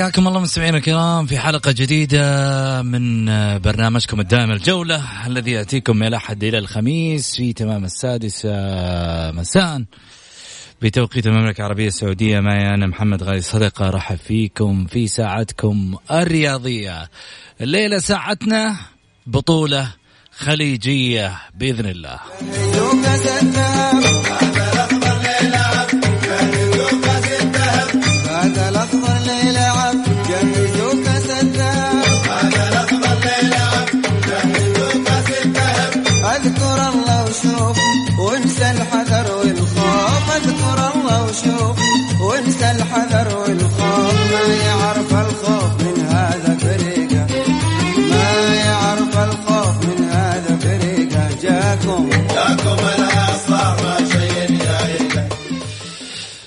حياكم الله مستمعينا الكرام في حلقة جديدة من برنامجكم الدائم الجولة الذي يأتيكم من الأحد إلى الخميس في تمام السادسة مساء. بتوقيت المملكة العربية السعودية معي أنا محمد غالي صدقة رحب فيكم في ساعتكم الرياضية. الليلة ساعتنا بطولة خليجية بإذن الله. الحذر والخوف ما يعرف الخوف من هذا فريقة. ما يعرف الخوف من هذا فريقة. جاكم. جاكم الاعصار ما شيء جايكه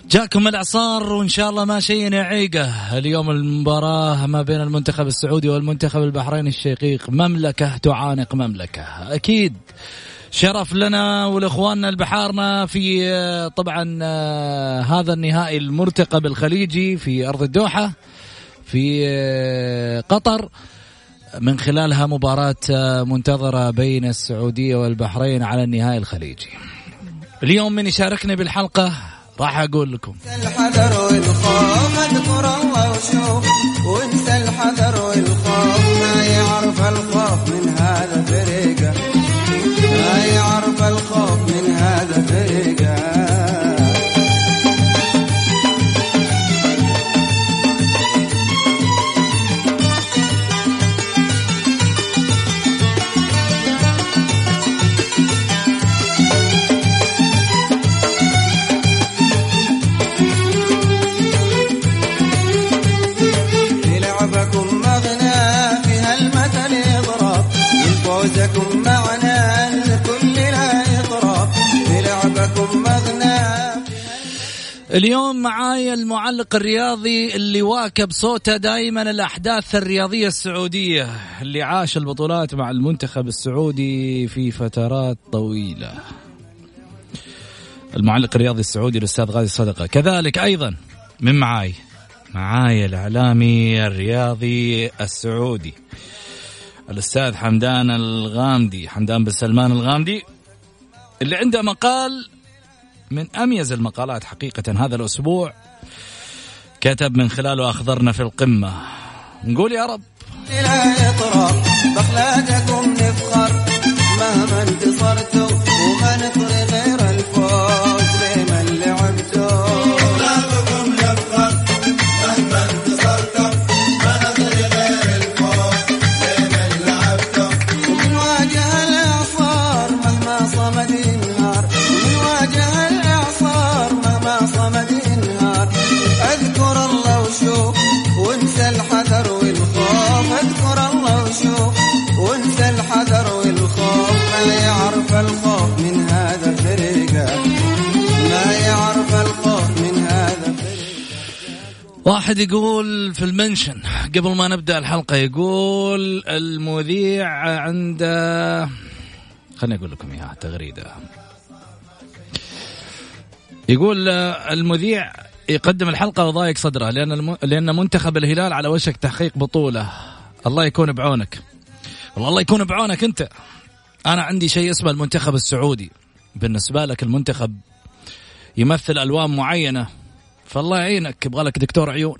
جاكم الاعصار وإن شاء الله ما شيء يعيقه. اليوم المباراة ما بين المنتخب السعودي والمنتخب البحريني الشقيق. مملكة تعانق مملكة. أكيد. شرف لنا ولإخواننا البحارنا في آه، طبعا آه، هذا النهائي المرتقب الخليجي في أرض الدوحة في آه، قطر. من خلالها مباراة منتظرة بين السعودية والبحرين على النهائي الخليجي. اليوم من يشاركني بالحلقة راح أقول لكم. الحذر والخوف وشوف وانسى الحذر والخوف ما يعرف الخوف من هذا فريقه ما يعرف الخوف من هذا فريقه اليوم معاي المعلق الرياضي اللي واكب صوته دائما الأحداث الرياضية السعودية اللي عاش البطولات مع المنتخب السعودي في فترات طويلة. المعلق الرياضي السعودي الأستاذ غازي صدقة. كذلك أيضا من معاي معاي الإعلامي الرياضي السعودي الأستاذ حمدان الغامدي. حمدان بن سلمان الغامدي اللي عنده مقال من أميز المقالات حقيقة هذا الأسبوع كتب من خلاله أخضرنا في القمة. نقول يا رب. بأخلاقكم نفخر مهما وما واحد يقول في المنشن قبل ما نبدأ الحلقة يقول المذيع عنده خليني أقول لكم إياها تغريدة. يقول المذيع يقدم الحلقة وضايق صدره لأن الم... لأن منتخب الهلال على وشك تحقيق بطولة. الله يكون بعونك. والله الله يكون بعونك أنت. أنا عندي شيء اسمه المنتخب السعودي. بالنسبة لك المنتخب يمثل ألوان معينة. فالله يعينك يبغى لك دكتور عيون.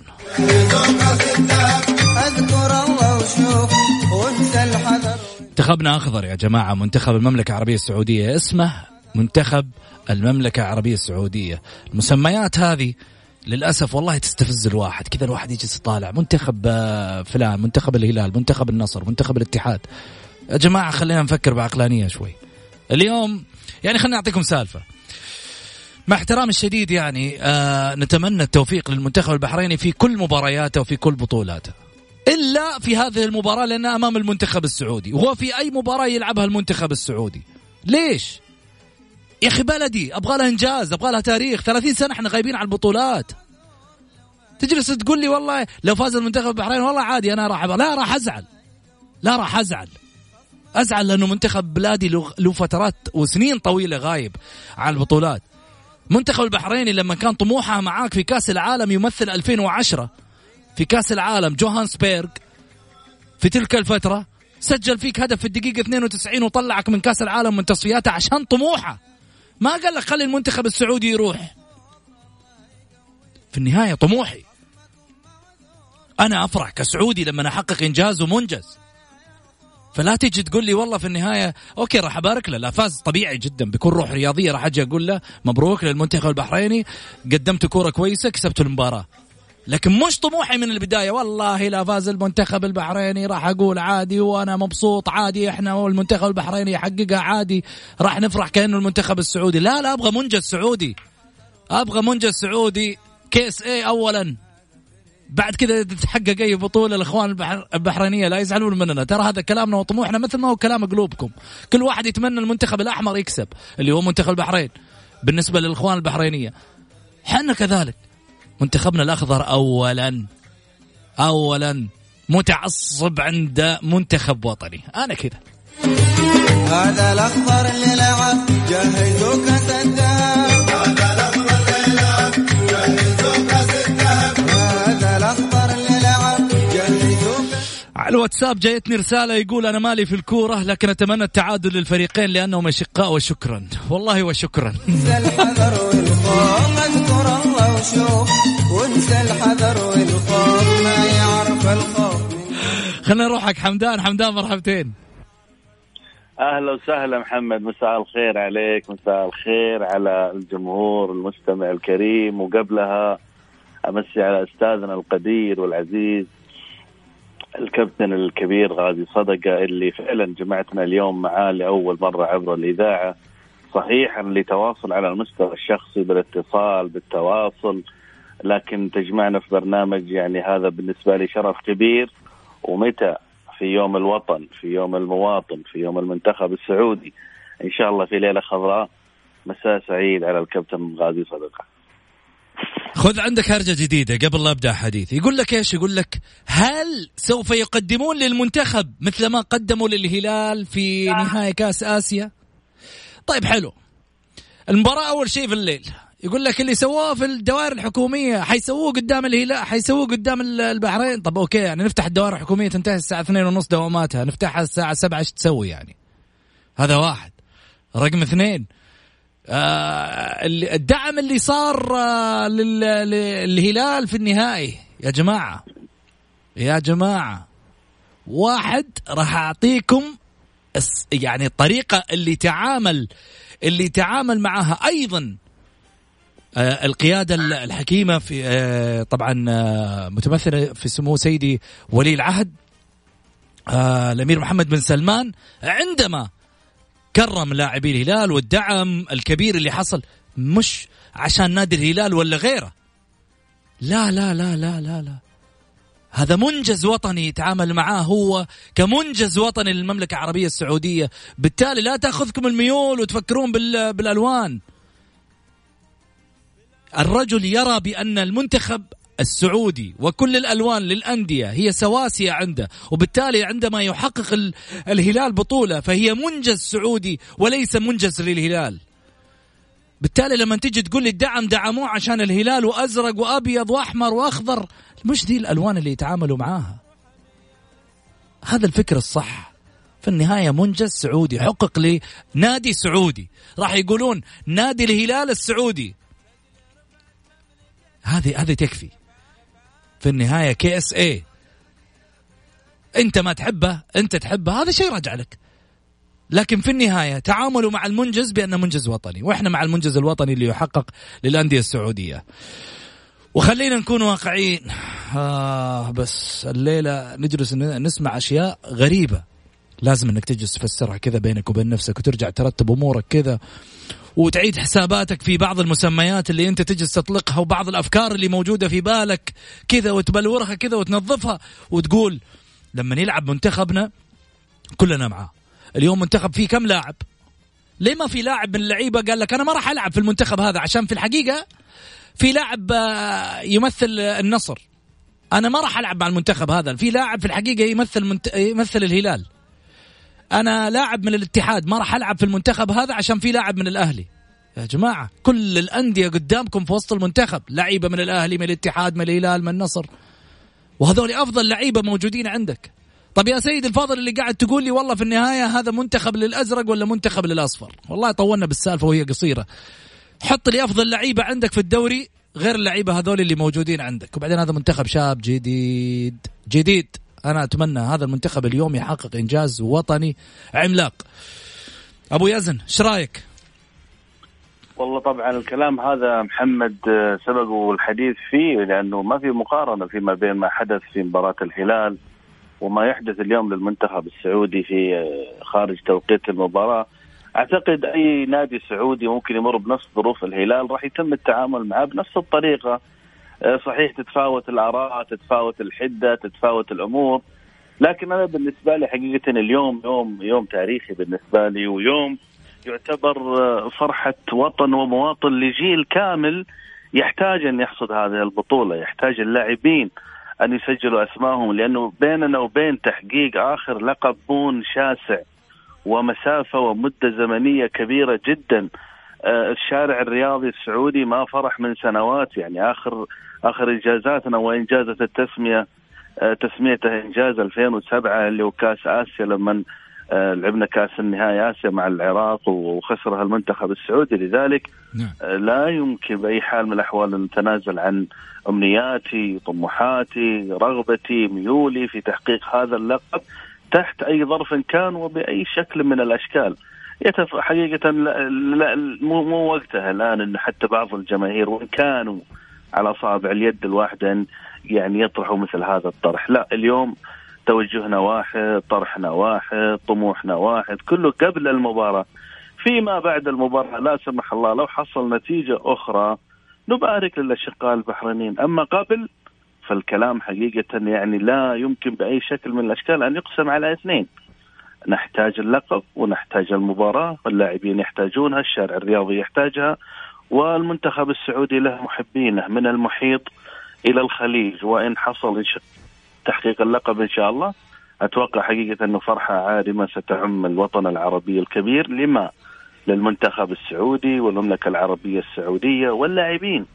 منتخبنا أخضر يا جماعة منتخب المملكة العربية السعودية. اسمه منتخب المملكة العربية السعودية. المسميات هذه للأسف والله تستفز الواحد. كذا الواحد يجي يطالع. منتخب آه، فلان منتخب الهلال منتخب النصر منتخب الاتحاد. يا جماعة خلينا نفكر بعقلانية شوي. اليوم يعني خليني أعطيكم سالفة. مع احترامي الشديد يعني آه نتمنى التوفيق للمنتخب البحريني في كل مبارياته وفي كل بطولاته. إلا في هذه المباراة لانها أمام المنتخب السعودي وهو في أي مباراة يلعبها المنتخب السعودي. ليش؟ يا أخي بلدي أبغى لها إنجاز أبغى لها تاريخ. 30 سنة إحنا غايبين عن البطولات. تجلس تقول لي والله لو فاز المنتخب البحريني والله عادي أنا راح لا راح أزعل. لا راح أزعل. أزعل لأنه منتخب بلادي له فترات وسنين طويلة غايب عن البطولات. منتخب البحريني لما كان طموحها معاك في كأس العالم يمثل 2010 في كأس العالم جوهانسبيرغ في تلك الفترة سجل فيك هدف في الدقيقة 92 وطلعك من كأس العالم من تصفياته عشان طموحه. ما قال لك خلي المنتخب السعودي يروح. في النهاية طموحي. أنا أفرح كسعودي لما أحقق إنجاز ومنجز. فلا تيجي تقول لي والله في النهاية okay راح أبارك له لا فاز طبيعي جدا بكل روح رياضية راح أجي أقول له مبروك للمنتخب البحريني قدمت كورة كويسة كسبت المباراة. لكن مش طموحي من البداية والله لا فاز المنتخب البحريني راح أقول عادي وأنا مبسوط عادي إحنا والمنتخب البحريني يحققها عادي راح نفرح كأنه المنتخب السعودي. لا لا أبغى منجز سعودي أبغى منجز سعودي كيس اي اولا. بعد كذا تتحقق أي بطولة الأخوان البحر البحرينية لا يزعلون مننا. ترى هذا كلامنا وطموحنا مثل ما هو كلام قلوبكم. كل واحد يتمنى المنتخب الأحمر يكسب اللي هو منتخب البحرين. بالنسبة للإخوان البحرينية. حنا كذلك. منتخبنا الأخضر اولا. اولا. متعصب عند منتخب وطني. أنا كذا. هذا الأخضر اللي لعب جهزوا كاس الذهب هذا على الواتساب جايتني رسالة يقول أنا مالي في الكورة لكن أتمنى التعادل للفريقين لأنهم أشقاء وشكرا. والله وشكرا. خلينا نروح حق حمدان. حمدان مرحبتين. أهلا وسهلا محمد. مساء الخير عليك. مساء الخير على الجمهور المستمع الكريم. وقبلها أمسي على أستاذنا القدير والعزيز الكابتن الكبير غازي صدقة اللي فعلا جمعتنا اليوم معاه لأول مرة عبر الإذاعة صحيح لتواصل على المستوى الشخصي بالاتصال بالتواصل لكن تجمعنا في برنامج يعني هذا بالنسبة لي شرف كبير ومتى؟ في يوم الوطن في يوم المواطن في يوم المنتخب السعودي. إن شاء الله في ليلة خضراء مساء سعيد على الكابتن غازي صدقة. خذ عندك هرجة جديدة قبل لا أبدأ حديث يقول لك إيش؟ يقول لك هل سوف يقدمون للمنتخب مثل ما قدموا للهلال في نهاية كأس آسيا؟ طيب حلو. المباراة أول شيء في الليل. يقول لك اللي سووه في الدوائر الحكومية حيسووه قدام الهلال حيسووه قدام ال- البحرين. طب أوكي يعني نفتح الدوائر الحكومية تنتهي الساعة اثنين ونص دواماتها نفتحها الساعة سبعة إيش تسوي يعني؟ هذا واحد. رقم اثنين الدعم اللي صار آه لل- للهلال في النهائي. يا جماعة. يا جماعة. واحد راح أعطيكم الس- يعني الطريقة اللي تعامل اللي تعامل معها أيضا. آه، القيادة ال- الحكيمة في آه، طبعا آه، متمثلة في سمو سيدي ولي العهد آه، الأمير محمد بن سلمان عندما كرم لاعبي الهلال والدعم الكبير اللي حصل مش عشان نادي الهلال ولا غيره. لا لا لا لا لا لا. هذا منجز وطني يتعامل معاه هو كمنجز وطني للمملكة العربية السعودية. بالتالي لا تأخذكم الميول وتفكرون بال- بالألوان. الرجل يرى بأن المنتخب السعودي وكل الألوان للأندية هي سواسية عنده وبالتالي عندما يحقق الهلال بطولة فهي منجز سعودي وليس منجز للهلال. بالتالي لما تيجي تقول لي الدعم دعموه عشان الهلال وأزرق وأبيض وأحمر وأخضر مش دي الألوان اللي يتعاملوا معاها. هذا الفكر الصح. في النهاية منجز سعودي حقق لي نادي سعودي. راح يقولون نادي الهلال السعودي. هذه هذه تكفي. في النهاية كي إس اي أنت ما تحبه أنت تحبه هذا شيء راجع لك. لكن في النهاية تعاملوا مع المنجز بأنه منجز وطني. وإحنا مع المنجز الوطني اللي يحقق للأندية السعودية. وخلينا نكون واقعيين. آه بس الليلة نجلس نسمع أشياء غريبة. لازم إنك تجلس تفسرها كذا بينك وبين نفسك وترجع ترتب أمورك كذا. وتعيد حساباتك في بعض المسميات اللي انت تجلس تطلقها وبعض الأفكار اللي موجودة في بالك كذا وتبلورها كذا وتنظفها وتقول لما يلعب منتخبنا كلنا معاه. اليوم منتخب فيه كم لاعب؟ ليه ما في لاعب من اللعيبة قال لك أنا ما راح ألعب في المنتخب هذا؟ عشان في الحقيقة في لاعب آه، يمثل النصر. أنا ما راح ألعب مع المنتخب هذا. في لاعب في الحقيقة يمثل منت... يمثل الهلال. أنا لاعب من الاتحاد ما راح ألعب في المنتخب هذا عشان في لاعب من الأهلي. يا جماعة كل الأندية قدامكم في وسط المنتخب لعيبة من الأهلي من الاتحاد من الهلال من النصر. وهذول أفضل لعيبة موجودين عندك. طب يا سيد الفاضل اللي قاعد تقول لي والله في النهاية هذا منتخب للأزرق ولا منتخب للأصفر؟ والله طولنا بالسالفة وهي قصيرة. حط لي أفضل لعيبة عندك في الدوري غير اللعيبة هذول اللي موجودين عندك. وبعدين هذا منتخب شاب جديد جديد. أنا أتمنى هذا المنتخب اليوم يحقق إنجاز وطني عملاق. أبو يزن إيش رأيك؟ والله طبعا الكلام هذا محمد سبق الحديث فيه لأنه ما في مقارنة فيما بين ما حدث في مباراة الهلال وما يحدث اليوم للمنتخب السعودي في خارج توقيت المباراة. أعتقد أي نادي سعودي ممكن يمر بنفس ظروف الهلال راح يتم التعامل معه بنفس الطريقة. آه، صحيح تتفاوت الآراء تتفاوت الحدة تتفاوت الأمور. لكن أنا بالنسبة لي حقيقة اليوم يوم يوم تاريخي بالنسبة لي ويوم يعتبر آه، فرحة وطن ومواطن لجيل كامل يحتاج أن يحصد هذه البطولة يحتاج اللاعبين أن يسجلوا أسمائهم لأنه بيننا وبين تحقيق آخر لقب بون شاسع ومسافة ومدة زمنية كبيرة جدا آه، الشارع الرياضي السعودي ما فرح من سنوات يعني آخر آخر إنجازاتنا وانجازت التسمية آه، تسميته إنجاز 2007 اللي هو كاس آسيا لما آه، لعبنا كاس النهائي آسيا مع العراق وخسرها المنتخب السعودي لذلك نعم. لا يمكن بأي حال من الأحوال أن نتنازل عن أمنياتي طموحاتي رغبتي ميولي في تحقيق هذا اللقب تحت أي ظرف كان وبأي شكل من الأشكال يتف... حقيقة لا, مو مو وقتها الآن أن حتى بعض الجماهير وإن كانوا على أصابع اليد الواحدة يعني يطرحوا مثل هذا الطرح. لا اليوم توجهنا واحد طرحنا واحد طموحنا واحد. كله قبل المباراة. فيما بعد المباراة لا سمح الله لو حصل نتيجة أخرى نبارك للأشقاء البحرينيين. أما قبل فالكلام حقيقة يعني لا يمكن بأي شكل من الأشكال أن يقسم على اثنين. نحتاج اللقب ونحتاج المباراة واللاعبين يحتاجونها الشارع الرياضي يحتاجها والمنتخب السعودي له محبينه من المحيط إلى الخليج. وإن حصل تحقيق اللقب إن شاء الله أتوقع حقيقة أنه فرحة عارمة ستعم الوطن العربي الكبير. لما؟ للمنتخب السعودي والمملكة العربية السعودية واللاعبين.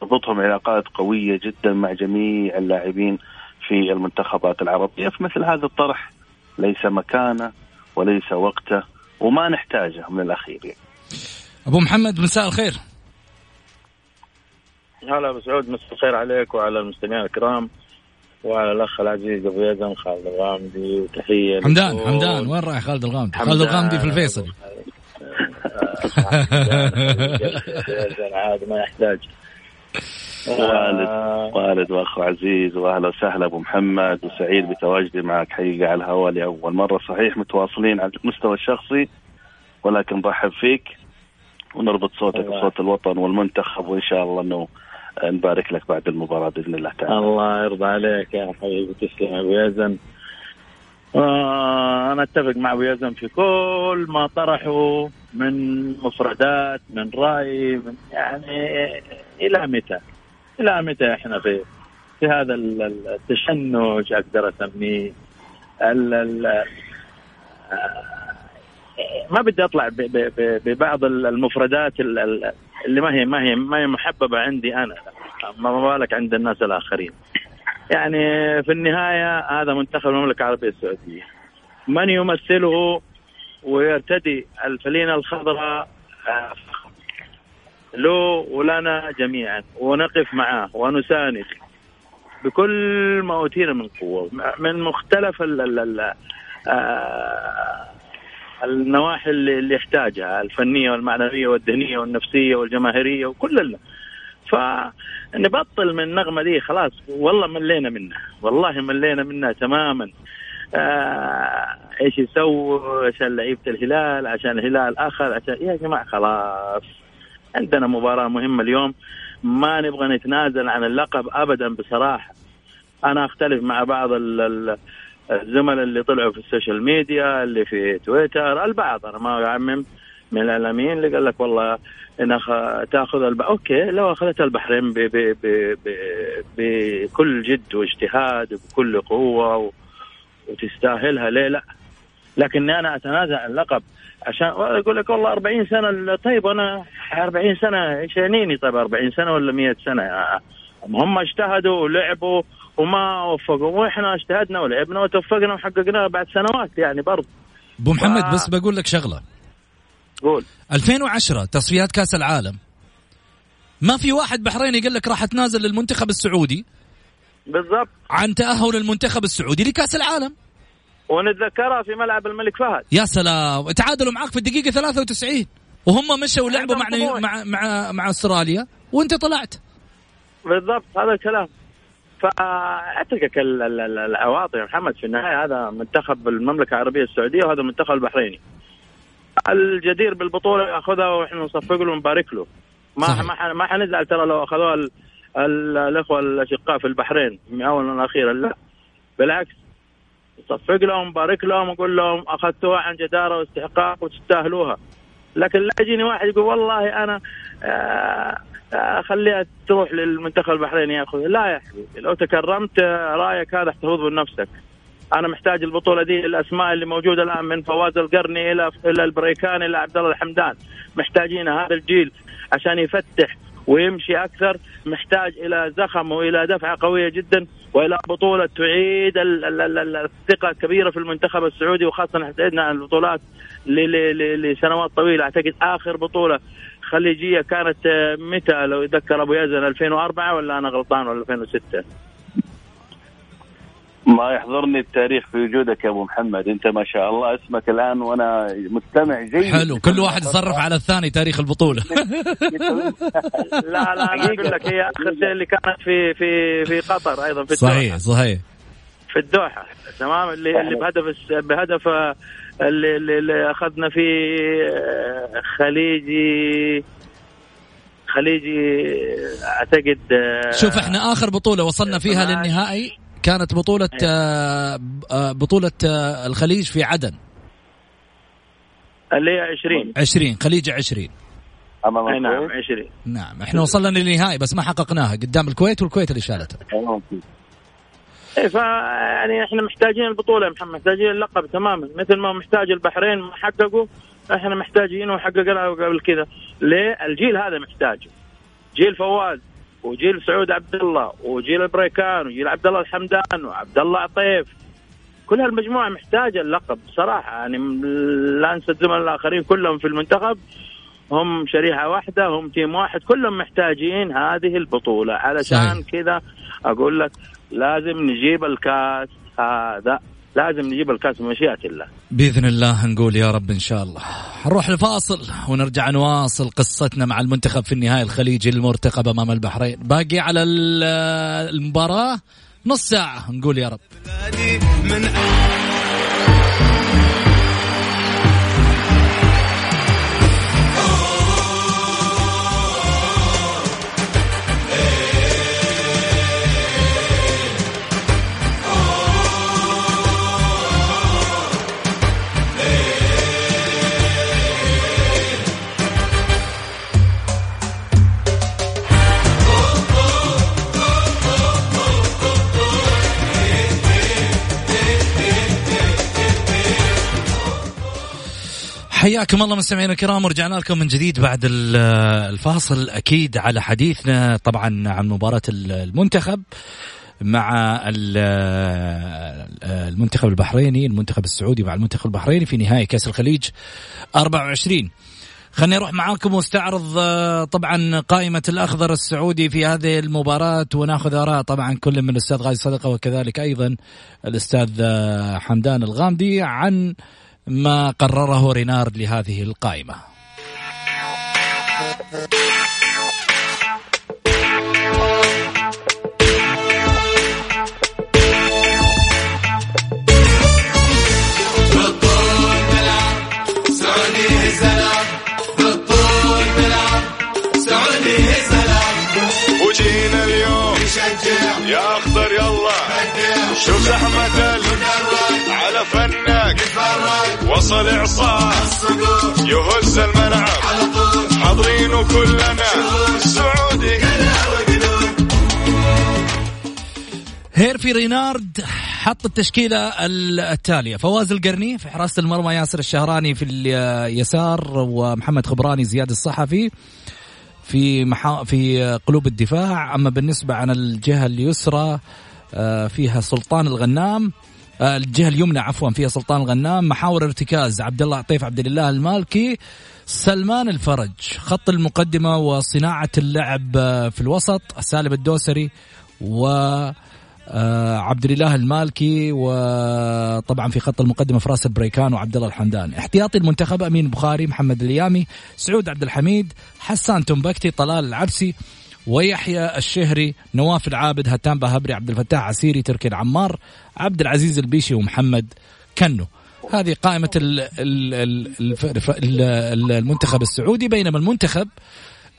تربطهم علاقات قوية جدا مع جميع اللاعبين في المنتخبات العربية. في مثل هذا الطرح ليس مكانه وليس وقته وما نحتاجه من الاخير يعني. ابو محمد مساء الخير هلا ابو سعود مساء الخير عليك وعلى المستمعين الكرام وعلى الاخ العزيز ابو يزن خالد الغامدي وتحيه حمدان حمدان وين رايح خالد الغامدي؟ خالد الغامدي في الفيصل عاد ما يحتاج والد والد واخ عزيز وأهلا وسهلا أبو محمد وسعيد بتواجدي معك حقيقة على الهواء لأول مرة صحيح متواصلين على المستوى الشخصي ولكن برحب فيك ونربط صوتك بصوت الوطن والمنتخب وإن شاء الله إنه نبارك لك بعد المباراة بإذن الله تعالى. الله يرضى عليك يا حبيبي تسلم أبو يزن. آه أنا أتفق مع أبو يزن في كل ما طرحه من مفردات من رأي من يعني إلى متى؟ إلى متى إحنا في في هذا ال- ال- التشنج؟ أقدر أسميه ال- ال- آه، ما بدي أطلع ببعض ال- المفردات ال- ال- اللي ما هي ما هي ما هي محببة عندي أنا ما بالك عند الناس الآخرين. يعني في النهاية هذا منتخب المملكة العربية السعودية. من يمثله ويرتدي الفلينة الخضراء آه، له ولنا جميعا ونقف معه ونساند بكل ما أوتينا من قوة من مختلف ال ال ال آه، النواحي اللي اللي يحتاجها الفنية والمعنوية والذهنيه والنفسية والجماهيرية وكل ال- فنبطل من النغمة دي خلاص والله ملينا منها والله ملينا منها تماما. آه إيش يسووا؟ عشان لعيبه الهلال؟ عشان الهلال اخذ عشان يا جماعة خلاص. عندنا مباراة مهمة اليوم. ما نبغى نتنازل عن اللقب ابدا بصراحة. أنا أختلف مع بعض ال- ال- الزملاء اللي طلعوا في ال social media اللي في تويتر البعض. أنا ما أعمم من الإعلاميين اللي قال لك والله إن أخ- تأخذ الب... okay لو أخذت البحرين ب... ب... ب... ب... بكل جد واجتهاد وبكل قوة و... وتستاهلها ليه لا؟ لكني أنا اتنازل عن اللقب. عشان يقول لك والله 40 سنة طيب أنا 40 سنة إيش يعنيني طيب 40 سنة ولا 100 سنة. هم اجتهدوا ولعبوا وما وفقوا وإحنا اجتهدنا ولعبنا وتوفقنا وحققناها بعد سنوات يعني برضه. أبو محمد آه. بس بقول لك شغلة. قول. 2010 تصفيات كأس العالم. ما في واحد بحريني قال لك راح أتنازل للمنتخب السعودي؟ بالضبط. عن تأهل المنتخب السعودي لكأس العالم. ونتذكرها في ملعب الملك فهد. يا سلام. تعادلوا معاك في الدقيقة 93 وهم مشوا ولعبوا مع. مع مع, مع أستراليا وانت طلعت. بالضبط هذا الكلام. فأتركك ال- ال- ال- العواطف يا محمد في النهاية هذا منتخب المملكة العربية السعودية وهذا المنتخب البحريني. الجدير بالبطولة يأخذها ونحن نصفق له ونبارك له. ما صحيح. ما حنزعل ترى لو أخذوها ال- ال- الأخوة الأشقاء في البحرين من اولا وأخيرا لا. بالعكس نصفق لهم ونبارك لهم ونقول لهم أخذتوها عن جدارة واستحقاق وتستاهلوها. لكن لا يجيني واحد يقول والله أنا آه، آه، خليها تروح للمنتخب البحريني ياخذ لا يا حبيبي لو تكرمت آه، رأيك هذا احتفظه لنفسك أنا محتاج البطولة دي الأسماء اللي موجودة الآن من فواز القرني إلى إلى البريكان إلى عبد الله الحمدان. محتاجين هذا الجيل عشان يفتح ويمشي أكثر. محتاج إلى زخم وإلى دفعة قوية جدا. وإلى بطولة تعيد ال- ال- ال- ال- الثقة الكبيرة في المنتخب السعودي وخاصة احتاجنا عن البطولات لسنوات طويلة. أعتقد آخر بطولة خليجية كانت آه، متى؟ لو يتذكر أبو يزن 2004 ولا أنا غلطان ولا 2006 ما يحضرني التاريخ في وجودك يا أبو محمد. أنت ما شاء الله اسمك الآن وأنا مستمع جيد. حلو. كل واحد يصرف على الثاني تاريخ البطولة. لا لا أنا أقول لك هي آخر شيء اللي كانت في في في قطر أيضا في الدوحة. صحيح صحيح. في الدوحة تمام؟ اللي اللي بهدف بهدف اللي, اللي, أخذنا فيه آه، خليجي خليجي أعتقد آه، شوف إحنا آخر بطولة وصلنا فيها. للنهائي. كانت بطولة آه، آه، بطولة آه، الخليج في عدن. اللي هي 20 20 خليج 20 أمام إي نعم الكويت؟ 20 نعم إحنا وصلنا للنهائي بس ما حققناها قدام الكويت والكويت اللي شالتها. إيه ف يعني إحنا محتاجين البطولة يا محمد محتاجين اللقب تماما. مثل ما محتاج البحرين ما حققوا إحنا محتاجين وحققنا قبل كذا. ليه؟ الجيل هذا محتاجه. جيل فواز. وجيل سعود عبد الله وجيل البريكان وجيل عبد الله الحمدان وعبد الله عطيف. كل هالمجموعة محتاجة اللقب بصراحه يعني لا انسى الزملاء الآخرين كلهم في المنتخب. هم شريحة واحدة هم تيم واحد كلهم محتاجين هذه البطولة. علشان. كذا أقول لك لازم نجيب الكاس هذا. لازم نجيب الكاس بمشيئه الله. بإذن الله نقول يا رب إن شاء الله. نروح لفاصل ونرجع نواصل قصتنا مع المنتخب في النهائي الخليجي المرتقب أمام البحرين. باقي على ال- المباراة نص ساعة. نقول يا رب. من حياكم الله مستمعينا الكرام ورجعنا لكم من جديد بعد ال- الفاصل أكيد على حديثنا طبعا عن مباراة ال- المنتخب مع ال- المنتخب البحريني المنتخب السعودي مع المنتخب البحريني في نهائي كأس الخليج 24 خليني أروح معاكم وأستعرض طبعا قائمة الأخضر السعودي في هذه المباراة ونأخذ آراء طبعا كل من الأستاذ غازي صدقة وكذلك أيضا الأستاذ حمدان الغامدي عن ما قرره رينارد لهذه القائمة. وجينا اليوم. يا أخضر يلا. شوف زحمة وصل إعصار. يهز الملعب حاضرين وكلنا سعودي. هيرفي رينارد حط التشكيلة ال- التالية. فواز القرني في حراسة المرمى ياسر الشهراني في اليسار ومحمد خبراني زياد الصحفي في محا... في قلوب الدفاع. أما بالنسبة عن الجهة اليسرى آه، فيها سلطان الغنام. آه، الجهة اليمنى عفوا فيها سلطان الغنام محاور ارتكاز عبد الله عطيف عبد الله المالكي سلمان الفرج خط المقدمة وصناعة اللعب آه، في الوسط سالم الدوسري و آه، عبد الإله المالكي وطبعا في خط المقدمة فراس البريكان وعبد الله الحمدان احتياطي المنتخب أمين بخاري محمد اليامي سعود عبد الحميد حسان تنبكتي طلال العبسي ويحيى الشهري نواف العابد هتان بهبري عبد الفتاح عسيري تركي العمار عبد العزيز البيشي ومحمد كنو. هذه قائمة المنتخب السعودي بينما المنتخب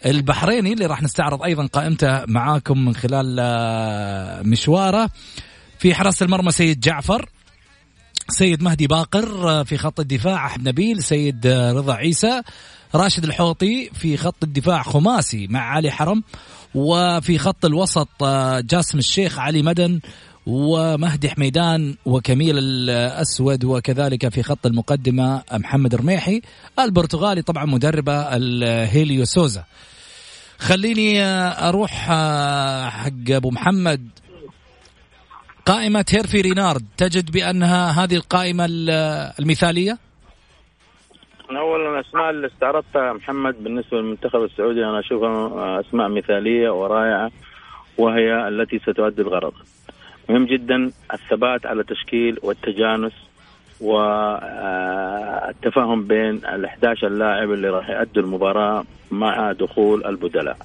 البحريني اللي راح نستعرض أيضا قائمته معاكم من خلال آه، مشواره في حراسة المرمى سيد جعفر سيد مهدي باقر آه، في خط الدفاع أحمد نبيل سيد آه، رضا عيسى راشد الحوطي في خط الدفاع خماسي مع علي حرم وفي خط الوسط آه، جاسم الشيخ علي مدن ومهدي حميدان وكميل الأسود وكذلك في خط المقدمة محمد رميحي. البرتغالي طبعا مدربة الهيليو سوزا. خليني آه، أروح آه، حق أبو محمد. قائمة هيرفي رينارد تجد بأنها هذه القائمة ال- المثالية؟ اولا الأسماء اللي استعرضتها محمد بالنسبة للمنتخب السعودي أنا اشوفها أسماء مثالية ورائعة وهي التي ستؤدي الغرض. مهم جدا الثبات على التشكيل والتجانس والتفاهم بين ال 11 لاعب اللي راح يأدوا المباراة مع دخول البدلاء.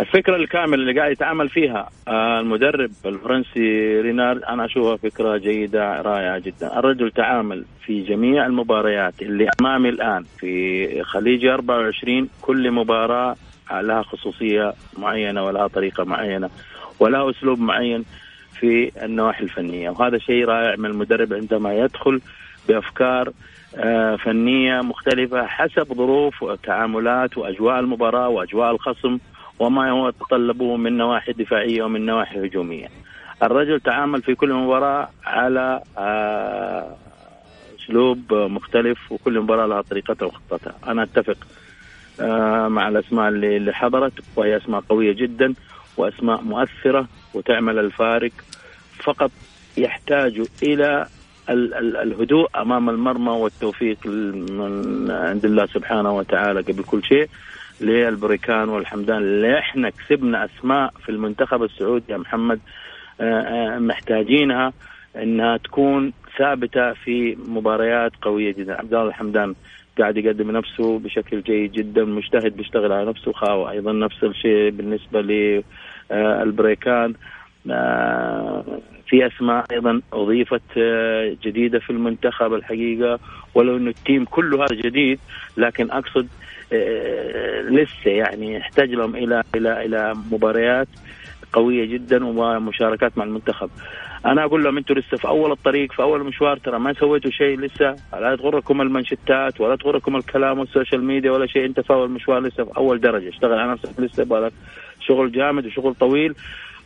الفكرة الكاملة اللي قاعد يتعامل فيها آه، المدرب الفرنسي رينارد أنا أشوفها فكرة جيدة رائعة جدا، الرجل تعامل في جميع المباريات اللي أمامي الآن في خليج 24 كل مباراة لها خصوصية معينة ولها طريقة معينة ولها أسلوب معين في النواحي الفنية. وهذا شيء رائع من المدرب عندما يدخل بأفكار آه، فنية مختلفة حسب ظروف وتعاملات وأجواء المباراة وأجواء الخصم. وما هو يتطلبه من نواحي دفاعية ومن نواحي هجومية. الرجل تعامل في كل مباراة على آه، أسلوب مختلف وكل مباراة لها طريقتها وخطتها، أنا أتفق آه، مع الأسماء اللي حضرت وهي أسماء قوية جدا وأسماء مؤثرة وتعمل الفارق. فقط يحتاج إلى ال- ال- الهدوء أمام المرمى والتوفيق من عند الله سبحانه وتعالى قبل كل شيء. للبريكان والحمدان. اللي إحنا كسبنا أسماء في المنتخب السعودي يا محمد. آه، آه، محتاجينها إنها تكون ثابتة في مباريات قوية جدا. عبد الله الحمدان قاعد يقدم نفسه بشكل جيد جدا مجتهد بيشتغل على نفسه خاوة أيضا نفس الشيء بالنسبة للبريكان في أسماء أيضا أضيفت آه، جديدة في المنتخب الحقيقة. ولو إنه ال team كله هذا جديد لكن أقصد آه، لسه يعني يحتاج لهم إلى إلى إلى مباريات قوية جدا ومشاركات مع المنتخب. أنا أقول لهم أنتم لسه في أول الطريق في أول المشوار ترى ما سويتوا شيء لسه. لا تغركم المنشتات ولا تغركم الكلام وال social media ولا شيء. أنت في أول المشوار لسه في أول درجة. اشتغل على نفسك لسه يبغالك شغل جامد وشغل طويل.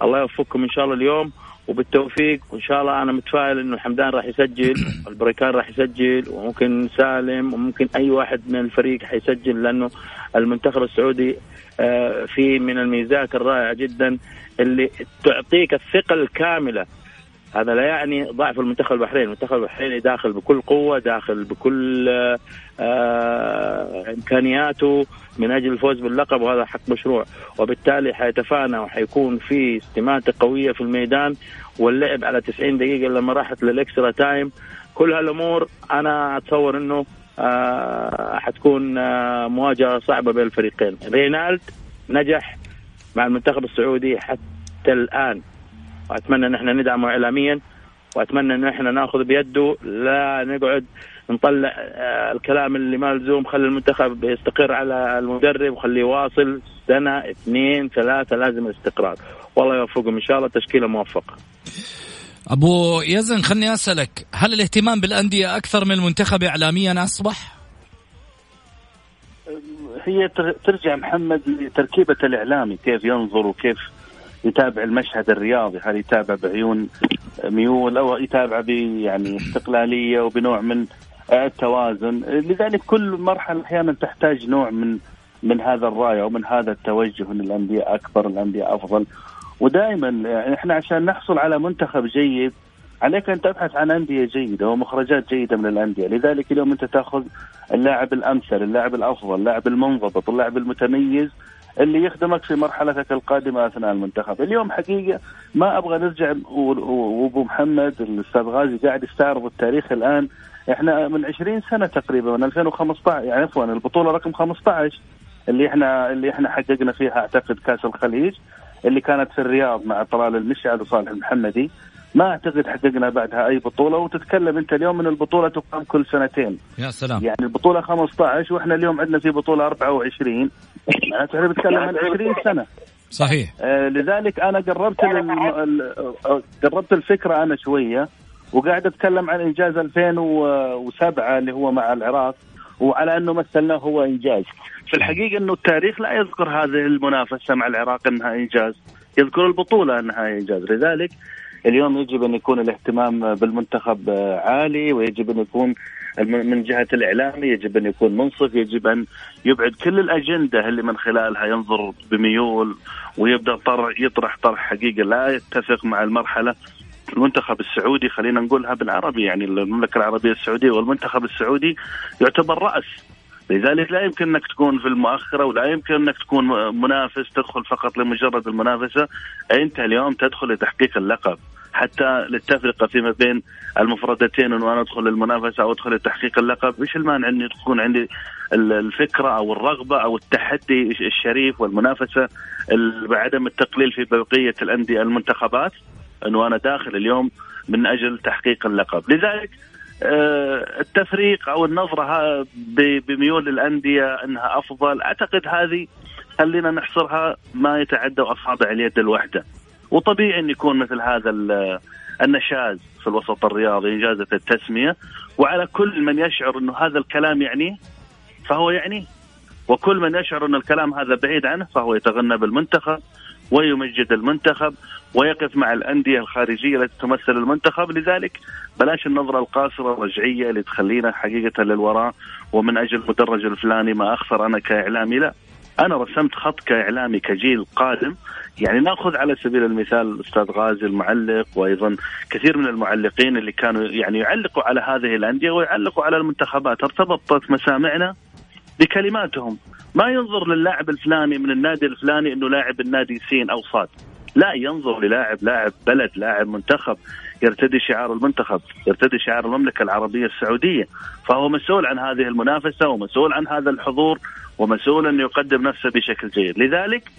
الله يوفقكم إن شاء الله اليوم. وبالتوفيق وإن شاء الله أنا متفائل إنه الحمدان راح يسجل والبريكان راح يسجل وممكن سالم وممكن أي واحد من الفريق حيسجل لأنه المنتخب السعودي آه، في من الميزات الرائعة جدا اللي تعطيك الثقة الكاملة هذا لا يعني ضعف المنتخب البحريني، المنتخب البحريني داخل بكل قوة، داخل بكل آه، آه، إمكانياته من أجل الفوز باللقب وهذا حق مشروع، وبالتالي حيتفانى وحيكون في استماتة قوية في الميدان واللعب على 90 دقيقة لما راحت للإكسترا تايم، كل هالأمور أنا أتصور إنه آه، حتكون مواجهة صعبة بين الفريقين، رينالد نجح مع المنتخب السعودي حتى الآن. وأتمنى إن إحنا ندعمه اعلاميا وأتمنى إن إحنا نأخذ بيده لا نقعد نطلع آه، الكلام اللي ما لزوم خلي المنتخب يستقر على المدرب وخليه يواصل سنة اثنين ثلاثة لازم الاستقرار. والله يوفقهم إن شاء الله تشكيلة موفقة. أبو يزن خلني أسألك هل الاهتمام بالأندية أكثر من المنتخب اعلاميا أصبح؟ هي تر- ترجع محمد لتركيبة الإعلامي كيف ينظر وكيف يتابع المشهد الرياضي هل يتابع بعيون ميول أو يتابع يعني استقلالية وبنوع من التوازن؟ لذلك كل مرحلة أحيانا تحتاج نوع من من هذا الرأي أو من هذا التوجه أن الأندية أكبر الأندية أفضل. ودائما يعني إحنا عشان نحصل على منتخب جيد عليك أن تبحث عن أندية جيدة ومخرجات جيدة من الأندية، لذلك اليوم أنت تأخذ اللاعب الأمثل، اللاعب الأفضل، اللاعب المنضبط، اللاعب المتميز اللي يخدمك في مرحلتك القادمة أثناء المنتخب، اليوم حقيقة ما أبغى نرجع وأبو محمد الأستاذ غازي قاعد يستعرض التاريخ الآن. إحنا من 20 سنة تقريبا من 2015 يعني عفوا البطولة رقم 15 اللي إحنا اللي إحنا حققنا فيها أعتقد كأس الخليج اللي كانت في الرياض مع طلال المشعل وصالح المحمدي. ما أعتقد حققنا بعدها أي بطولة وتتكلم أنت اليوم إن البطولة تقام كل سنتين. يا سلام. يعني البطولة 15 وإحنا اليوم عندنا في بطولة 24 معناته إحنا بنتكلم عن 20 سنة. صحيح. آه لذلك أنا قربت لل... آه، قربت الفكرة أنا شوية وقاعد أتكلم عن إنجاز 2007 اللي هو مع العراق وعلى أنه مثلناه هو إنجاز. في الحقيقة إنه التاريخ لا يذكر هذه المنافسة مع العراق إنها إنجاز. يذكر البطولة إنها إنجاز. لذلك اليوم يجب أن يكون الاهتمام بالمنتخب عالي ويجب أن يكون من جهة الإعلام يجب أن يكون منصف يجب أن يبعد كل الأجندة اللي من خلالها ينظر بميول ويبدأ طرح يطرح طرح حقيقه لا يتفق مع المرحلة. المنتخب السعودي خلينا نقولها بالعربي يعني المملكة العربية السعودية والمنتخب السعودي يعتبر رأس لذلك لا يمكن إنك تكون في المؤخرة ولا يمكن إنك تكون منافس تدخل فقط لمجرد المنافسة. أنت اليوم تدخل لتحقيق اللقب. حتى للتفرقه فيما بين المفردتين إنه أنا أدخل للمنافسة أو أدخل لتحقيق اللقب، إيش المانع إني تكون عندي ال- الفكرة أو الرغبة أو التحدي الشريف والمنافسة ال- بعدم التقليل في بقية الأندية المنتخبات. إنه أنا داخل اليوم من أجل تحقيق اللقب، لذلك التفريق أو النظرة بميول الأندية أنها أفضل، أعتقد هذه خلينا نحصرها ما يتعدى اصابع اليد الواحده. وطبيعي أن يكون مثل هذا ال- النشاز في الوسط الرياضي انجازة التسمية. وعلى كل من يشعر أنه هذا الكلام يعنيه فهو يعنيه. وكل من يشعر أن الكلام هذا بعيد عنه فهو يتغنى بالمنتخب. ويمجد المنتخب ويقف مع الأندية الخارجية التي تمثل المنتخب. لذلك بلاش النظرة القاصرة الرجعية اللي تخلينا حقيقة للوراء. ومن أجل المدرج الفلاني ما أخسر أنا كإعلامي لا. أنا رسمت خط كإعلامي كجيل قادم. يعني نأخذ على سبيل المثال الأستاذ غازي المعلق وأيضا كثير من المعلقين اللي كانوا يعني يعلقوا على هذه الأندية ويعلقوا على المنتخبات. ارتبطت مسامعنا بكلماتهم ما ينظر للاعب الفلاني من النادي الفلاني إنه لاعب النادي سين أو صاد. لا ينظر للاعب لاعب بلد لاعب منتخب يرتدي شعار المنتخب يرتدي شعار المملكة العربية السعودية. فهو مسؤول عن هذه المنافسة ومسؤول عن هذا الحضور ومسؤول أن يقدم نفسه بشكل جيد. لذلك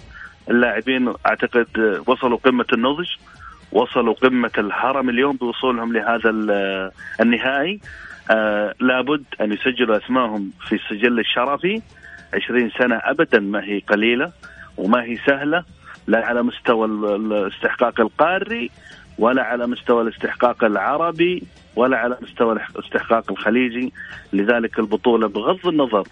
اللاعبين أعتقد وصلوا قمة النضج وصلوا قمة الهرم اليوم بوصولهم لهذا ال- النهائي. آه لابد أن يسجلوا أسمائهم في السجل الشرفي. 20 سنة أبدا ما هي قليلة وما هي سهلة لا على مستوى ال- الاستحقاق القاري ولا على مستوى الاستحقاق العربي ولا على مستوى الاستحقاق الخليجي. لذلك البطولة بغض النظر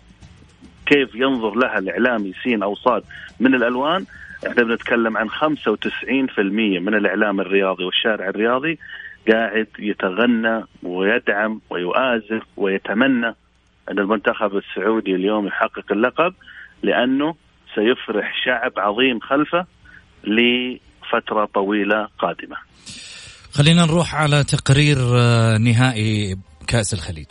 كيف ينظر لها الإعلامي سين أو صاد من الألوان إحنا بنتكلم عن 95% من الإعلام الرياضي والشارع الرياضي. قاعد يتغنى ويدعم ويؤازر ويتمنى أن المنتخب السعودي اليوم يحقق اللقب لأنه سيفرح شعب عظيم خلفه لفترة طويلة قادمة. خلينا نروح على تقرير آه، نهائي كأس الخليج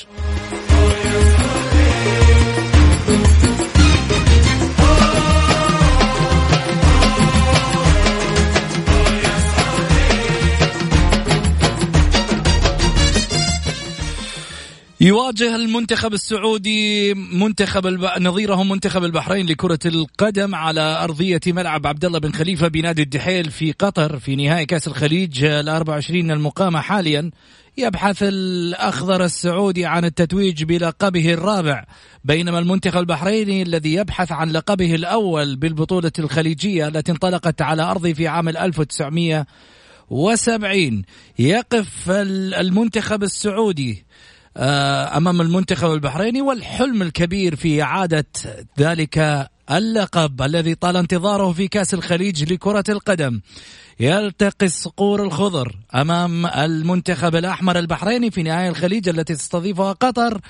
يواجه المنتخب السعودي منتخب الب... نظيره منتخب البحرين لكرة القدم على أرضية ملعب عبد الله بن خليفة بنادي الدحيل في قطر في نهائي كأس الخليج ال 24 المقامة. حاليا يبحث الأخضر السعودي عن التتويج بلقبه الرابع بينما المنتخب البحريني الذي يبحث عن لقبه الأول بالبطولة الخليجية التي انطلقت على أرضه في عام 1970 يقف المنتخب السعودي أمام المنتخب البحريني والحلم الكبير في إعادة ذلك اللقب الذي طال انتظاره في كأس الخليج لكرة القدم. يلتقي الصقور الخضر أمام المنتخب الأحمر البحريني في نهائي الخليج التي تستضيفها قطر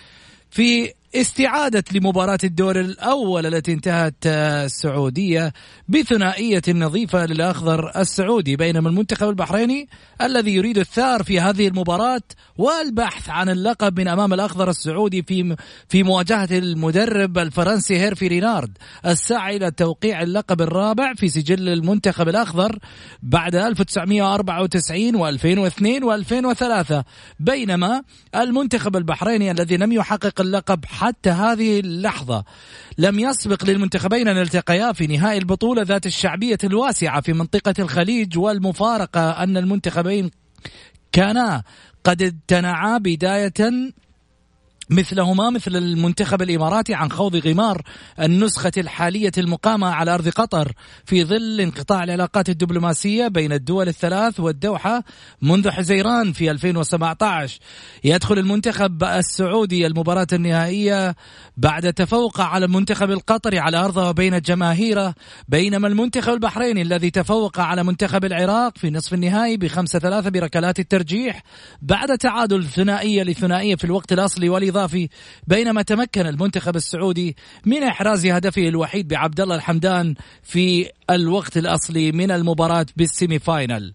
في استعادة لمباراة الدور الأول التي انتهت آه، السعودية بثنائية نظيفة للأخضر السعودي بينما المنتخب البحريني الذي يريد الثار في هذه المباراة والبحث عن اللقب من أمام الأخضر السعودي في في مواجهة المدرب الفرنسي هيرفي رينارد السعي إلى توقيع اللقب الرابع في سجل المنتخب الأخضر بعد 1994 و2002 و2003 بينما المنتخب البحريني الذي لم يحقق اللقب حتى هذه اللحظة. لم يسبق للمنتخبين أن يلتقيا في نهائي البطولة ذات الشعبية الواسعة في منطقة الخليج والمفارقة أن المنتخبين كانا قد امتنعا بداية مثلهما مثل المنتخب الإماراتي عن خوض غمار النسخة الحالية المقامة على أرض قطر في ظل انقطاع العلاقات الدبلوماسية بين الدول الثلاث والدوحة منذ حزيران في 2017 يدخل المنتخب السعودي المباراة النهائية بعد تفوقه على المنتخب القطري على أرضه وبين جماهيره بينما المنتخب البحريني الذي تفوق على منتخب العراق في نصف النهائي بخمسة ثلاثة بركلات الترجيح بعد تعادل ثنائية لثنائية في الوقت الأصلي والإضافي بينما تمكن المنتخب السعودي من إحراز هدفه الوحيد بعبد الله الحمدان في الوقت الأصلي من المباراة بالسيمي فاينل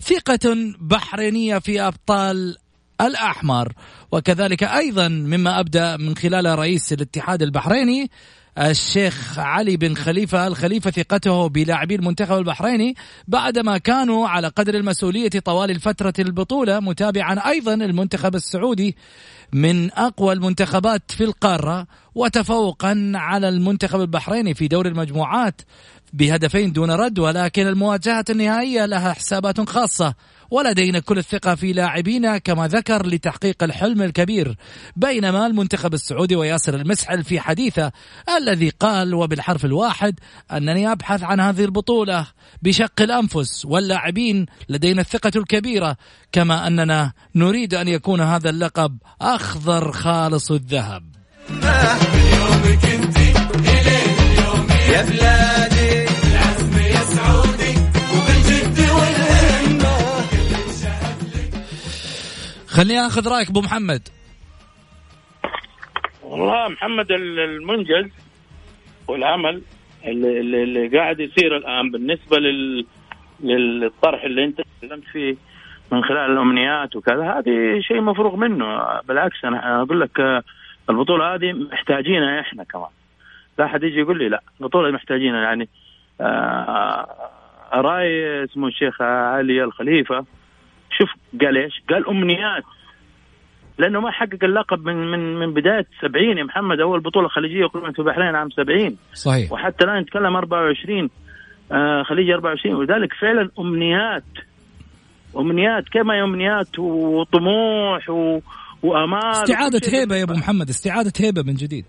ثقة بحرينية في أبطال الأحمر. وكذلك أيضا مما أبدأ من خلال رئيس الاتحاد البحريني الشيخ علي بن خليفة الخليفة ثقته بلاعبي المنتخب البحريني بعدما كانوا على قدر المسؤولية طوال الفترة البطولة متابعا أيضا المنتخب السعودي من أقوى المنتخبات في القارة وتفوقا على المنتخب البحريني في دور المجموعات بهدفين دون رد ولكن المواجهة النهائية لها حسابات خاصة. ولدينا كل الثقة في لاعبينا كما ذكر لتحقيق الحلم الكبير بينما المنتخب السعودي وياسر المسحل في حديثه الذي قال وبالحرف الواحد أنني أبحث عن هذه البطولة بشق الأنفس واللاعبين لدينا الثقة الكبيرة كما أننا نريد أن يكون هذا اللقب أخضر خالص الذهب. يا بلادي العزم يا سعودي وبالجد خليني أخذ رأيك أبو محمد. والله محمد ال- المنجز والعمل اللي, اللي- قاعد يصير الآن بالنسبة لل للطرح اللي أنت تكلمت فيه من خلال الأمنيات وكذا هذه شيء مفروغ منه. بالعكس أنا أقول لك آه، البطولة هذه محتاجينها إحنا كمان. لا حد يجي يقول لي لا البطولة محتاجينها. يعني آه، رأي اسمه الشيخ علي الخليفة شوف قال إيش؟ قال أمنيات. لأنه ما حقق اللقب من من من بداية 70 يا محمد. أول بطولة خليجية اقيمت في البحرين عام 70 صحيح. وحتى الآن نتكلم 24 آه خليج 24 ولذلك فعلا أمنيات. أمنيات. كما أمنيات؟ وطموح و... وأمال شيء. هيبة يا أبو محمد. استعادة هيبة من جديد.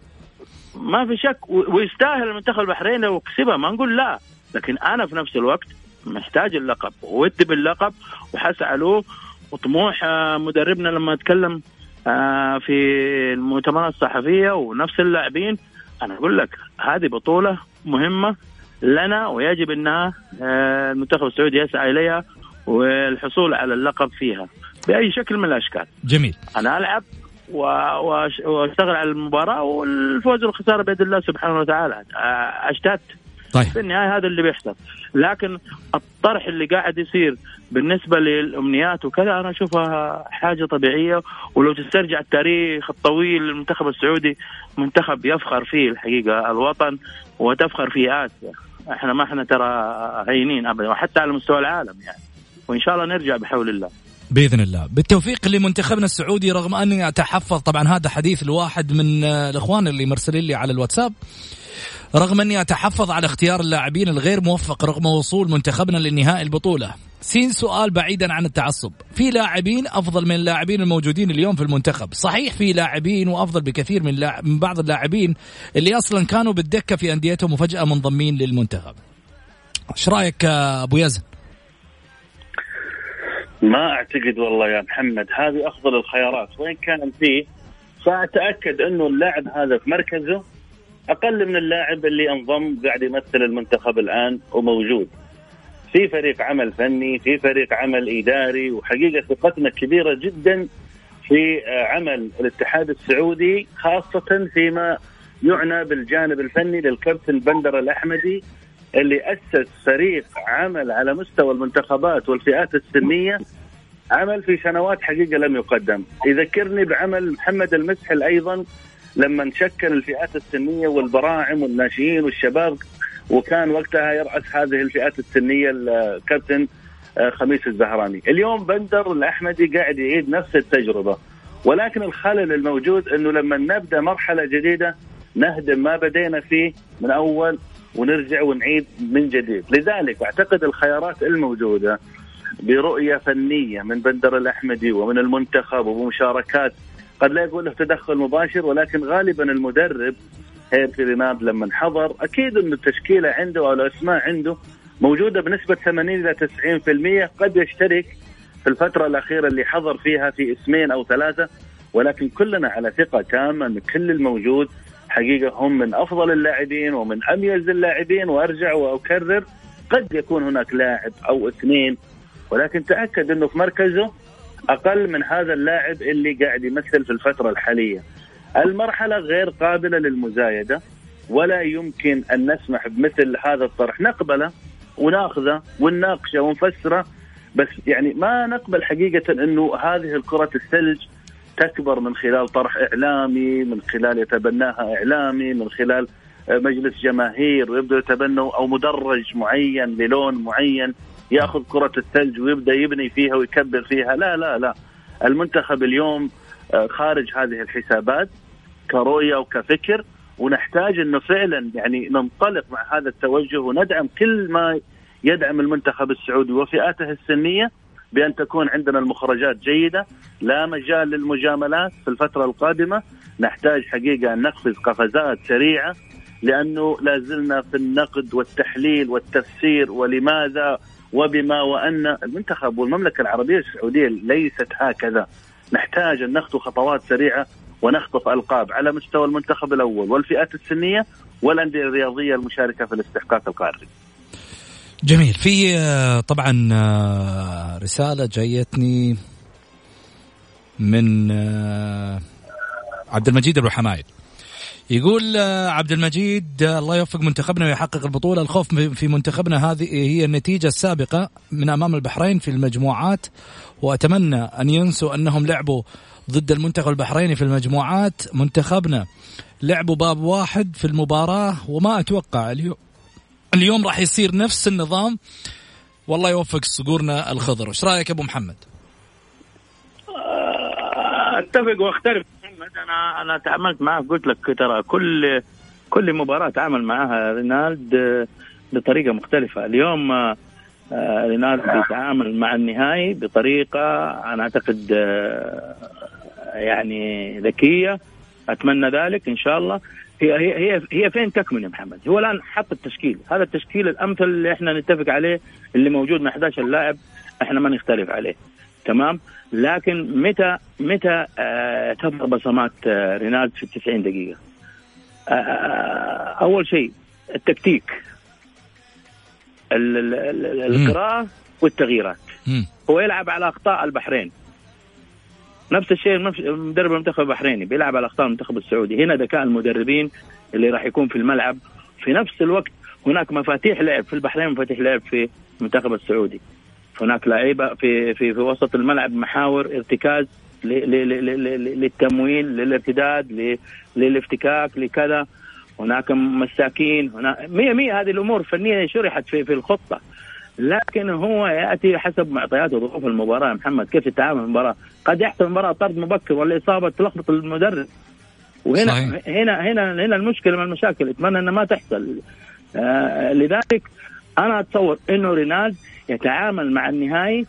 ما في شك. ويستاهل المنتخب البحريني لو كسبها ما نقول لا. لكن أنا في نفس الوقت محتاج اللقب وودي باللقب وحسعى له وطموح آه، مدربنا لما أتكلم آه، في المؤتمرات الصحفية ونفس اللاعبين أنا أقول لك هذه بطولة مهمة لنا ويجب إنها آه، المنتخب السعودي يسعى إليها والحصول على اللقب فيها بأي شكل من الأشكال. جميل. أنا ألعب وأشتغل على المباراة والفوز والخسارة بيد الله سبحانه وتعالى اشتات طيب. في النهاية هذا اللي بيحصل. لكن الطرح اللي قاعد يصير بالنسبة للأمنيات وكذا أنا أشوفها حاجة طبيعية. ولو تسترجع التاريخ الطويل للمنتخب السعودي منتخب يفخر فيه الحقيقة الوطن وتفخر فيه آسيا. إحنا ما إحنا ترى هينين ابدا وحتى على مستوى العالم يعني. وإن شاء الله نرجع بحول الله. بإذن الله. بالتوفيق لمنتخبنا السعودي رغم أني أتحفظ طبعا هذا حديث الواحد من الإخوان اللي مرسلين لي على الواتساب. رغم أني أتحفظ على اختيار اللاعبين الغير موفق رغم وصول منتخبنا لنهائي البطولة. سين سؤال بعيدا عن التعصب. في لاعبين أفضل من اللاعبين الموجودين اليوم في المنتخب. صحيح في لاعبين وأفضل بكثير من, لاعب من بعض اللاعبين اللي أصلا كانوا بالدكة في أنديتهم وفجأة منضمين للمنتخب. إيش رأيك أبو يزن؟ ما أعتقد والله يا محمد. هذه أفضل الخيارات. وين كان فيه فأتأكد إنه اللاعب هذا في مركزه أقل من اللاعب اللي انضم قاعد يمثل المنتخب الآن وموجود. في فريق عمل فني في فريق عمل إداري وحقيقة ثقتنا كبيرة جدا في عمل الاتحاد السعودي خاصة فيما يعنى بالجانب الفني للكابتن بندر الأحمدي اللي أسس فريق عمل على مستوى المنتخبات والفئات السنية. عمل في سنوات حقيقة لم يقدم. يذكرني بعمل محمد المسحل أيضا لما نشكل الفئات السنية والبراعم والناشئين والشباب وكان وقتها يرأس هذه الفئات السنية الكابتن آه، خميس الزهراني. اليوم بندر الأحمدي قاعد يعيد نفس التجربة. ولكن الخلل الموجود إنه لما نبدأ مرحلة جديدة نهدم ما بدينا فيه من أول ونرجع ونعيد من جديد. لذلك أعتقد الخيارات الموجودة برؤية فنية من بندر الأحمدي ومن المنتخب وبمشاركات قد لا يكون له تدخل مباشر ولكن غالبا المدرب هيرتي ريناد لما حضر أكيد إنه التشكيلة عنده أو الأسماء عنده موجودة بنسبة 80 إلى 90% قد يشترك في الفترة الأخيرة اللي حضر فيها في اسمين أو ثلاثة ولكن كلنا على ثقة تامه أن كل الموجود حقيقة هم من أفضل اللاعبين ومن أميز اللاعبين وأرجع وأكرر قد يكون هناك لاعب أو اثنين ولكن تأكد إنه في مركزه أقل من هذا اللاعب اللي قاعد يمثل في الفترة الحالية. المرحلة غير قابلة للمزايدة ولا يمكن أن نسمح بمثل هذا الطرح نقبله وناخذه ونناقشه ونفسره بس يعني ما نقبل حقيقة إنه هذه الكرة الثلج تكبر من خلال طرح إعلامي من خلال يتبناها إعلامي من خلال مجلس جماهير ويبدأ يتبنوا أو مدرج معين للون معين ياخذ كرة الثلج ويبدأ يبني فيها ويكبر فيها. لا لا لا. المنتخب اليوم آه، خارج هذه الحسابات كرؤية وكفكر ونحتاج إنه فعلا يعني ننطلق مع هذا التوجه وندعم كل ما يدعم المنتخب السعودي وفئاته السنية بأن تكون عندنا المخرجات جيدة لا مجال للمجاملات. في الفترة القادمة نحتاج حقيقة أن نقفز قفزات سريعة لأنه لا زلنا في النقد والتحليل والتفسير ولماذا وبما وأن المنتخب والمملكة العربية السعودية ليست هكذا. نحتاج أن نخطو خطوات سريعة ونخطف ألقاب على مستوى المنتخب الأول والفئات السنية والأندية الرياضية المشاركة في الاستحقاق القاري. جميل. في آه، طبعا آه، رسالة جايتني من آه، عبد المجيد أبو حمايد. يقول آه، عبد المجيد آه، الله يوفق منتخبنا ويحقق البطولة. الخوف في منتخبنا هذه هي النتيجة السابقة من أمام البحرين في المجموعات وأتمنى أن ينسوا أنهم لعبوا ضد المنتخب البحريني في المجموعات. منتخبنا لعبوا باب واحد في المباراة وما أتوقع اليوم اليوم راح يصير نفس النظام. والله يوفق صقورنا الخضر. وش رأيك أبو محمد؟ أتفق وأختلف. محمد أنا أنا تعاملت معه قلت لك ترى كل كل مباراة تعامل معها رينالد آه، بطريقة مختلفة اليوم آه، رينالد بيتعامل مع النهائي بطريقة أنا أعتقد يعني ذكية أتمنى ذلك إن شاء الله هي هي هي, هي فين تكمن يا محمد؟ هو الآن حط التشكيل، هذا التشكيل الأمثل اللي إحنا نتفق عليه اللي موجود من 11 لاعب إحنا ما نختلف عليه. تمام؟ لكن متى متى آه تظهر بصمات آه رينالد في 90 دقيقة؟ آه، أول شيء التكتيك ال- ال- ال- القراءة والتغييرات مم. هو يلعب على أخطاء البحرين نفس الشيء مدرب المنتخب البحريني بيلعب على أخطاء المنتخب السعودي هنا ذكاء المدربين اللي راح يكون في الملعب في نفس الوقت هناك مفاتيح لعب في البحرين مفاتيح لعب في المنتخب السعودي هناك لعيبة في في في وسط الملعب محاور ارتكاز للتمويل للارتداد للافتكاك لكذا. هناك مساكين هناك مية مية هذه الأمور الفنية شرحت في في الخطة. لكن هو يأتي حسب معطيات وظروف المباراة. يا محمد كيف تتعامل المباراة؟ قد يحصل المباراه طرد مبكر ولا إصابة تلخبط المدرب. وهنا صحيح. هنا هنا هنا المشكلة من المشاكل. أتمنى إنها ما تحصل. آه لذلك أنا أتصور إنه رينالد يتعامل مع النهائي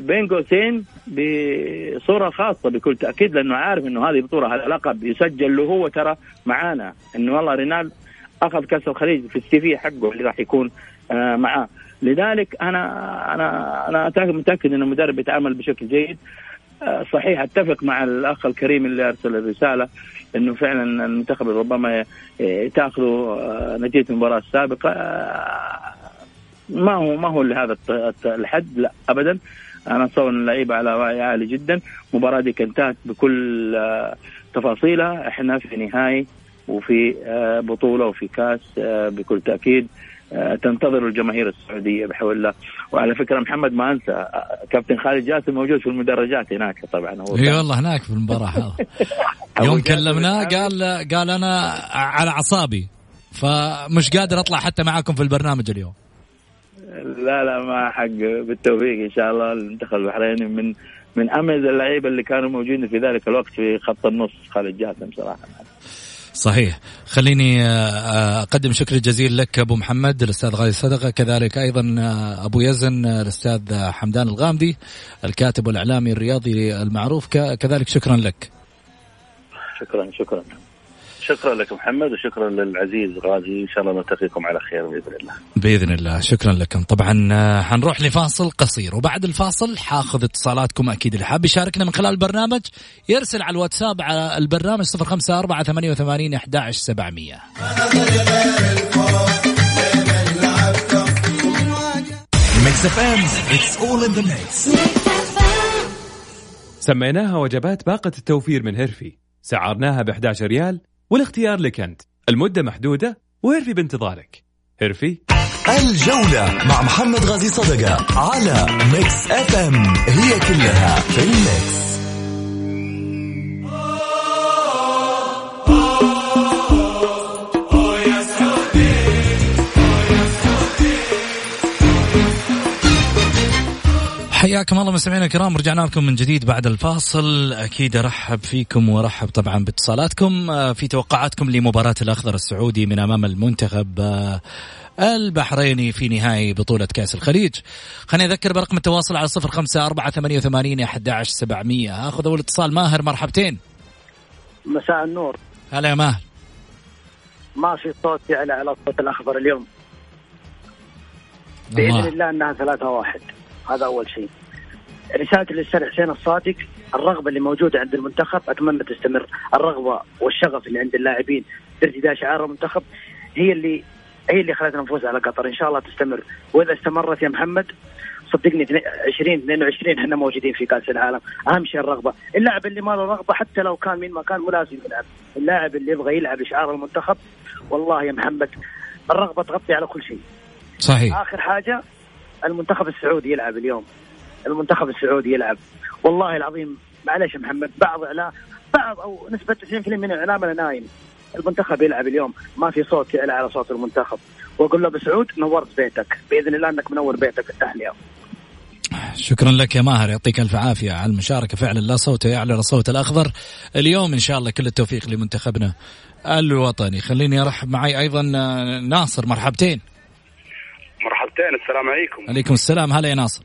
بين قوسين بصورة خاصة بكل تأكيد لأنه عارف إنه هذه بطولة هذا لقب يسجل له هو ترى معانا. إنه والله رينالد أخذ كأس الخليج في السي في حقه اللي راح يكون آه معاه. لذلك أنا أنا أنا متأكد ان المدرب يتعامل بشكل جيد. صحيح أتفق مع الأخ الكريم اللي أرسل الرسالة إنه فعلا المنتخب ربما تأخذوا آه، نتيجة المباراة السابقة. آه، ما هو ما هو لهذا الحد لا ابدا. أنا أتصور إن اللعيبة على وعي عالي جدا. المباراة دي انتهت بكل آه، تفاصيلها. إحنا في نهائي وفي آه، بطولة وفي كأس آه، بكل تأكيد. آه، تنتظر الجماهير السعودية بحول الله. وعلى فكرة محمد ما أنسى آه، كابتن خالد جاسم موجود في المدرجات هناك طبعا. هو إي والله هناك في المباراة يوم كلمناه قال قال أنا على أعصابي. فمش قادر أطلع حتى معاكم في البرنامج اليوم. لا لا ما حق. بالتوفيق إن شاء الله المنتخب البحريني من من اميز اللعيبة اللي كانوا موجودين في ذلك الوقت في خط النص خالد جاسم صراحة. صحيح. خليني آه، آه، أقدم شكر جزيل لك أبو محمد الأستاذ غالي صدقه كذلك أيضا آه، أبو يزن الأستاذ حمدان الغامدي الكاتب والإعلامي الرياضي المعروف كذلك شكرا لك. شكرا شكرا. شكرا لك محمد وشكرا للعزيز غازي. إن شاء الله نلتقيكم على خير بإذن الله. بإذن الله. شكرا لكم. طبعا آه، حنروح لفاصل قصير. وبعد الفاصل حاخذ اتصالاتكم أكيد اللي حاب يشاركنا من خلال البرنامج. يرسل على الواتساب على البرنامج 054 88 11700 Mix FM it's all in the mix سميناها وجبات باقة التوفير من هيرفي. سعرناها ب 11 ريال. والاختيار لك أنت. المدة محدودة وهيرفي بانتظارك. هيرفي الجولة مع محمد غازي صدقة على Mix FM هي كلها في ال mix حياكم الله مستمعينا الكرام رجعنا لكم من جديد بعد الفاصل. أكيد أرحب فيكم وأرحب طبعا باتصالاتكم. آه، في توقعاتكم لمباراة الأخضر السعودي من أمام المنتخب آه، البحريني في نهائي بطولة كأس الخليج. خليني أذكر برقم التواصل على صفر خمسة أربعة ثمانية وثمانين أحد عشر سبعمية. أخذ أول اتصال. ماهر مرحبتين. مساء النور. هلا يا ماهر. ما في صوت يعلى على صوت الأخضر اليوم. بإذن الله. إنها ثلاثة واحد. هذا أول شيء. رسالتي للسيد حسين الصادق الرغبة اللي موجودة عند المنتخب أتمنى تستمر. الرغبة والشغف اللي عند اللاعبين في ارتداء شعار المنتخب هي اللي هي اللي خلتنا نفوز على قطر. إن شاء الله تستمر. وإذا استمرت يا محمد صدقني 20 22 إحنا موجودين في كأس العالم. أهم شيء الرغبة. اللاعب اللي ما له رغبة حتى لو كان من مكان ملازم يلعب. اللاعب اللي يبغى يلعب شعار المنتخب والله يا محمد الرغبة تغطي على كل شيء. صحيح. آخر حاجة المنتخب السعودي يلعب اليوم. المنتخب السعودي يلعب. والله العظيم معلش محمد بعض اعلام بعض أو نسبة 90% من اعلامنا نايم. المنتخب يلعب اليوم. ما في صوت يعلى على صوت المنتخب. وأقول له بسعود نورت بيتك. بإذن الله إنك منور بيتك التحليه شكرا لك يا ماهر يعطيك ألف عافية على المشاركة. فعلا لا صوت يعلى على صوت الأخضر. اليوم إن شاء الله كل التوفيق لمنتخبنا الوطني. خليني أرحب معي أيضا آه، ناصر مرحبتين. مرحبتين السلام عليكم. عليكم السلام. هلا يا ناصر.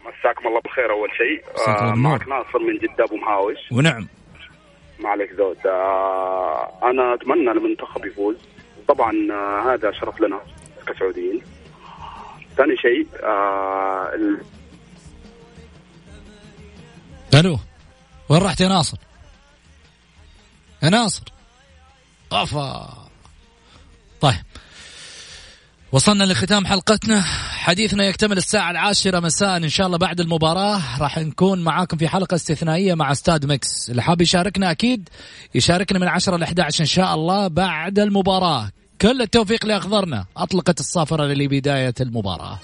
مساكم الله بالخير أول شيء. آه. معك ناصر من جدة أبو مهاوش. ونعم. ما عليك زود. آه أنا أتمنى المنتخب يفوز. طبعا آه هذا شرف لنا كسعوديين. ثاني شيء آه ال- ألو وين رحت يا ناصر؟ يا ناصر. أفا. وصلنا لختام حلقتنا. حديثنا يكتمل الساعة العاشرة مساء إن شاء الله بعد المباراة. راح نكون معاكم في حلقة استثنائية مع استاد ميكس. اللي حاب يشاركنا أكيد يشاركنا من 10 ل 11 إن شاء الله بعد المباراة. كل التوفيق لأخضرنا. أطلقت الصافرة لبداية المباراة.